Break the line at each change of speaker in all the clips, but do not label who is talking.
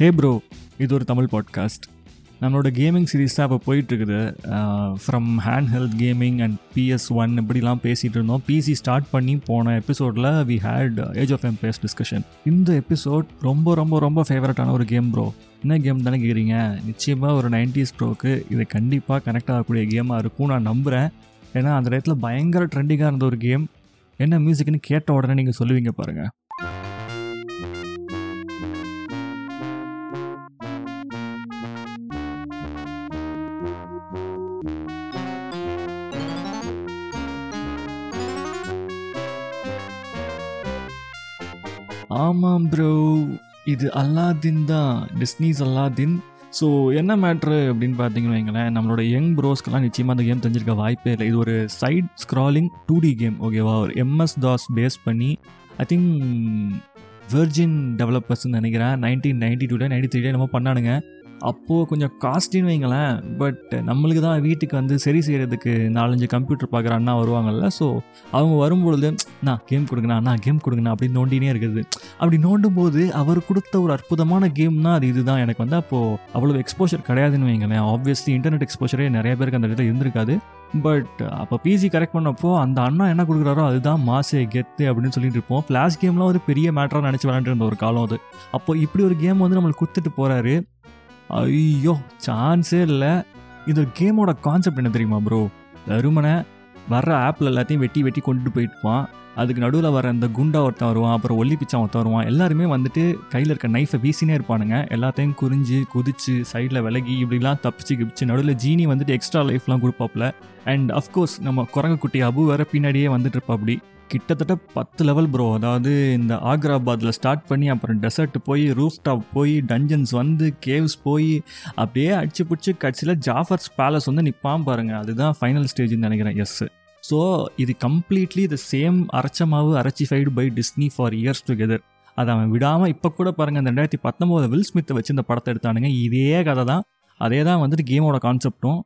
ஹே bro இது ஒரு Tamil podcast நம்மளோட கேமிங் சீரீஸ் தான் இப்போ போயிட்டுருக்குது. From handheld gaming and PS one இப்படிலாம் பேசிகிட்டு இருந்தோம். பிசி ஸ்டார்ட் பண்ணி போன எபிசோடில் we had age of empires discussion இந்த எபிசோட் ரொம்ப ரொம்ப ரொம்ப ஃபேவரட்டான ஒரு கேம் ப்ரோ என்ன கேம் தானே கேட்குறீங்க நிச்சயமாக ஒரு நைன்டிஸ் ப்ரோக்கு இது கண்டிப்பாக கனெக்ட் ஆகக்கூடிய கேமாக இருக்கும் நான் நம்புகிறேன் ஏன்னா அந்த நேரத்தில் பயங்கர ட்ரெண்டிங்காக இருந்த ஒரு கேம் என்ன மியூசிக்னு கேட்ட உடனே நீங்கள் சொல்லுவீங்க பாருங்கள் ஆமாம் ப்ரோ இது அல்லாதின் தான். Disney's Aladdin. ஸோ என்ன மேட்ரு அப்படின்னு பார்த்தீங்கன்னு வைங்களேன் நம்மளோட யங் ப்ரோஸ்க்கெல்லாம் நிச்சயமாக அந்த கேம் தெரிஞ்சிருக்க வாய்ப்பே இல்லை. இது ஒரு side scrolling two D game ஓகேவா ஒரு எம்எஸ் தாஸ் பேஸ் பண்ணி ஐ திங்க் வெர்ஜின் டெவலப்பர்ஸ்ன்னு நினைக்கிறேன். நைன்டீன் நைன்டி டூல நைன்டி த்ரீல நம்ம பண்ணானுங்க. அப்போது கொஞ்சம் காஸ்ட்லின்னு வைங்களேன். பட் நம்மளுக்கு தான் வீட்டுக்கு வந்து சரி செய்கிறதுக்கு நாலஞ்சு கம்ப்யூட்டர் பார்க்குற அண்ணா வருவாங்கல்ல ஸோ அவங்க வரும்பொழுது நான் கேம் கொடுங்கண்ணா நான் கேம் கொடுங்கண்ணா அப்படின்னு நோண்டினே இருக்குது. அப்படி நோண்டும் போது அவர் கொடுத்த ஒரு அற்புதமான கேம்னா அது இதுதான் எனக்கு வந்து அப்போது அவ்வளோ எக்ஸ்போஷர் கிடையாதுன்னு வைங்களேன். ஆப்வியஸ்லி இன்டர்நெட் எக்ஸ்போஷரே நிறைய பேருக்கு அந்த இடத்துல இருந்திருக்காது. பட் அப்போ பிசி கரெக்ட் பண்ணப்போ அந்த அண்ணா என்ன கொடுக்குறாரோ அதுதான் மாசே கெத்து அப்படின்னு சொல்லிட்டு இருப்போம். ஃப்ளாஷ் கேம்லாம் ஒரு பெரிய மேட்டராக நினச்சி விளாண்டுருந்த இருந்த ஒரு காலம் அது. அப்போ இப்படி ஒரு கேம் வந்து நம்மளுக்கு கொடுத்துட்டு போகிறாரு ஐயோ சான்ஸே இல்லை. இது கேமோட கான்செப்ட் என்ன தெரியுமா ப்ரோ வெறுமனை வர்ற ஆப்பில் எல்லாத்தையும் வெட்டி வெட்டி கொண்டுட்டு போயிட்டுவான். அதுக்கு நடுவில் வர அந்த குண்டா ஒருத்தன் வருவான் அப்புறம் ஒல்லி பிச்சா ஒருத்தன் வருவான். எல்லாருமே வந்துட்டு கையில் இருக்க நைஃபை வீசினே இருப்பானுங்க. எல்லாத்தையும் குறிஞ்சு குதிச்சு சைடில் விலகி இப்படிலாம் தப்பிச்சு கிப்பிச்சு நடுவில் ஜீனி வந்துட்டு எக்ஸ்ட்ரா லைஃப்லாம் கொடுப்பாப்புல அண்ட் அஃப்கோர்ஸ் நம்ம குரங்கு குட்டி அபு வேற பின்னாடியே வந்துட்டு இருப்பா அப்படி கிட்டத்தட்ட பத்து லெவல் ப்ரோ அதாவது இந்த ஆக்ராபாத்தில் ஸ்டார்ட் பண்ணி அப்புறம் டெசர்ட் போய் ரூஃப் டாப் போய் டஞ்சன்ஸ் வந்து கேவ்ஸ் போய் அப்படியே அடிச்சு பிடிச்சி கட்சியில் ஜாஃபர்ஸ் பேலஸ் வந்து நிற்பான் பாருங்கள் அதுதான் ஃபைனல் ஸ்டேஜ்னு நினைக்கிறேன். எஸ் ஸோ இது கம்ப்ளீட்லி த சேம் அரைச்ச மாவு அரைச்சிஃபைடு by Disney for years together அதை அவன் விடாமல் இப்போ கூட பாருங்கள் இந்த ரெண்டாயிரத்தி பத்தொம்போது வில் ஸ்மித்தை வச்சு இந்த படத்தை எடுத்தானுங்க. இதே கதை தான். அதே தான் வந்துட்டு கேமோட கான்செப்டும்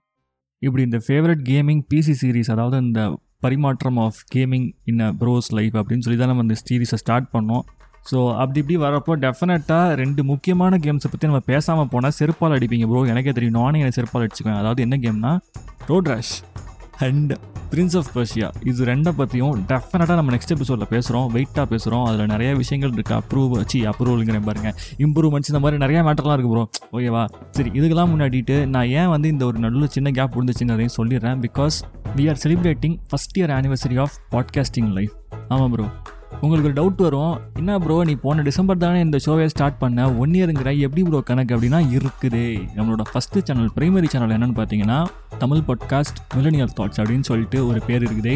இப்படி இந்த ஃபேவரட் கேமிங் பிசி சீரீஸ் அதாவது இந்த பரிமாற்றம் of gaming in a bro's life அப்படின்னு சொல்லி தான் நம்ம இந்த சீரீஸை ஸ்டார்ட் பண்ணோம். ஸோ அப்படி இப்படி வரப்போ டெஃபினட்டாக ரெண்டு முக்கியமான கேம்ஸை பற்றி நம்ம பேசாமல் போனால் செருப்பால் அடிப்பீங்க ப்ரோ எனக்கே தெரியும். நானே எனக்கு செருப்பால் அடிச்சுக்குவேன். அதாவது என்ன கேம்னா road rash and prince of Persia இது ரெண்டை பற்றியும் டெஃபினட்டாக நம்ம நெக்ஸ்ட் எபிசோடில் பேசுகிறோம் வெயிட்டாக பேசுகிறோம் அதில் நிறைய விஷயங்கள் இருக்குது அப்ரூவ் சி அப்ரூவலுங்கிற பாருங்க. இம்ப்ரூவ்மெண்ட்ஸ் இந்த மாதிரி நிறைய மேட்டர்லாம் இருக்குது ப்ரோ ஓகேவா சரி இதுக்கெல்லாம் முன்னாடிட்டு நான் ஏன் வந்து இந்த ஒரு நடுவில் சின்ன கேப் விழுந்துச்சுங்கிறதையும் சொல்லிடுறேன். Because we are celebrating first year anniversary of podcasting life ஆமாம் ப்ரோ உங்களுக்கு ஒரு டவுட் வரும். என்ன ப்ரோ நீ போன டிசம்பர் தானே இந்த ஷோவை ஸ்டார்ட் பண்ண? ஒன் இயருங்கிற எப்படி ப்ரோ கணக்கு அப்படின்னா இருக்குது. நம்மளோட ஃபஸ்ட்டு சேனல் ப்ரைமரி சேனல் என்னென்னு பார்த்தீங்கன்னா தமிழ் பாட்காஸ்ட் மில்லனியல் தாட்ஸ் அப்படின்னு சொல்லிட்டு ஒரு பேர் இருக்குது.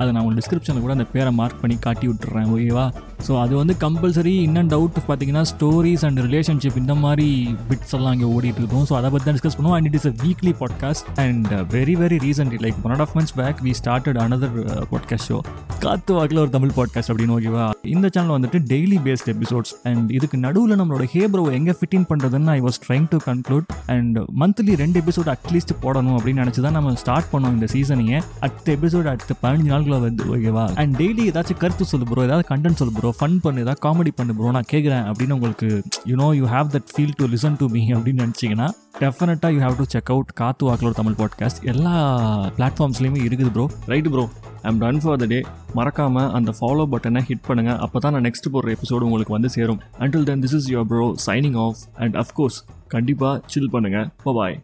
அதை நான் உங்கள் டிஸ்கிரிப்ஷனில் கூட அந்த பேரை மார்க் பண்ணி காட்டி விட்டுறேன் ஓகேவா ஸோ அது வந்து கம்பல்சரி இன்னும் டவுட் பார்த்தீங்கன்னா ஸ்டோரிஸ் அண்ட் ரிலேஷன்ஷிப் இந்த மாதிரி பிட்ஸ் எல்லாம் இங்கே ஓடிட்டு இருக்கும். ஸோ அதை பற்றி தான் டிஸ்கஸ் பண்ணுவோம். And it is a weekly podcast and very very recently like one and of months back we started another podcast show Kaathu Vaakkil ஒரு தமிழ் பாட்காஸ்ட் அப்படின்னு ஓகேவா இந்த சேனல் வந்துட்டு டெய்லி பேஸ்ட் எபிசோட்ஸ் அண்ட் இதுக்கு நடுவில் நம்மளோட ஹேப்ரோ எங்கே ஃபிட்டின் பண்ணுறதுன்னு I was trying to conclude and monthly ரெண்டு எபிசோட் அட்லீஸ்ட் போடணும் அப்படின்னு நினச்சி தான் நம்ம ஸ்டார்ட் பண்ணோம் இந்த சீசனையே அடுத்த எபிசோட் அடுத்த பதினஞ்சு நாட்களில் வந்து ஓகேவா அண்ட் டெய்லி ஏதாச்சும் கருத்து சொல்லு ப்ரோ ஏதாவது கண்டென்ட் சொல்லு ப்ரோ ஃபன் பண்ணு ஏதாவது காமெடி பண்ணு ப்ரோ நான் கேட்குறேன் அப்படின்னு உங்களுக்கு you know you have that feel to listen to me அப்படின்னு நினச்சிங்கன்னா டெஃபினட்டாக you have to check out Kaathu Vaakkil Tamil podcast எல்லா பிளாட்ஃபார்ம்ஸ்லையுமே இருக்குது bro right bro I'm done for the day மறக்காமல் அந்த ஃபாலோ பட்டனை ஹிட் பண்ணுங்கள் அப்போ தான் நான் நெக்ஸ்ட் போடுற எபிசோடு உங்களுக்கு வந்து சேரும். Until then this is your bro signing off and of course கண்டிப்பாக சில் பண்ணுங்கள் பாய்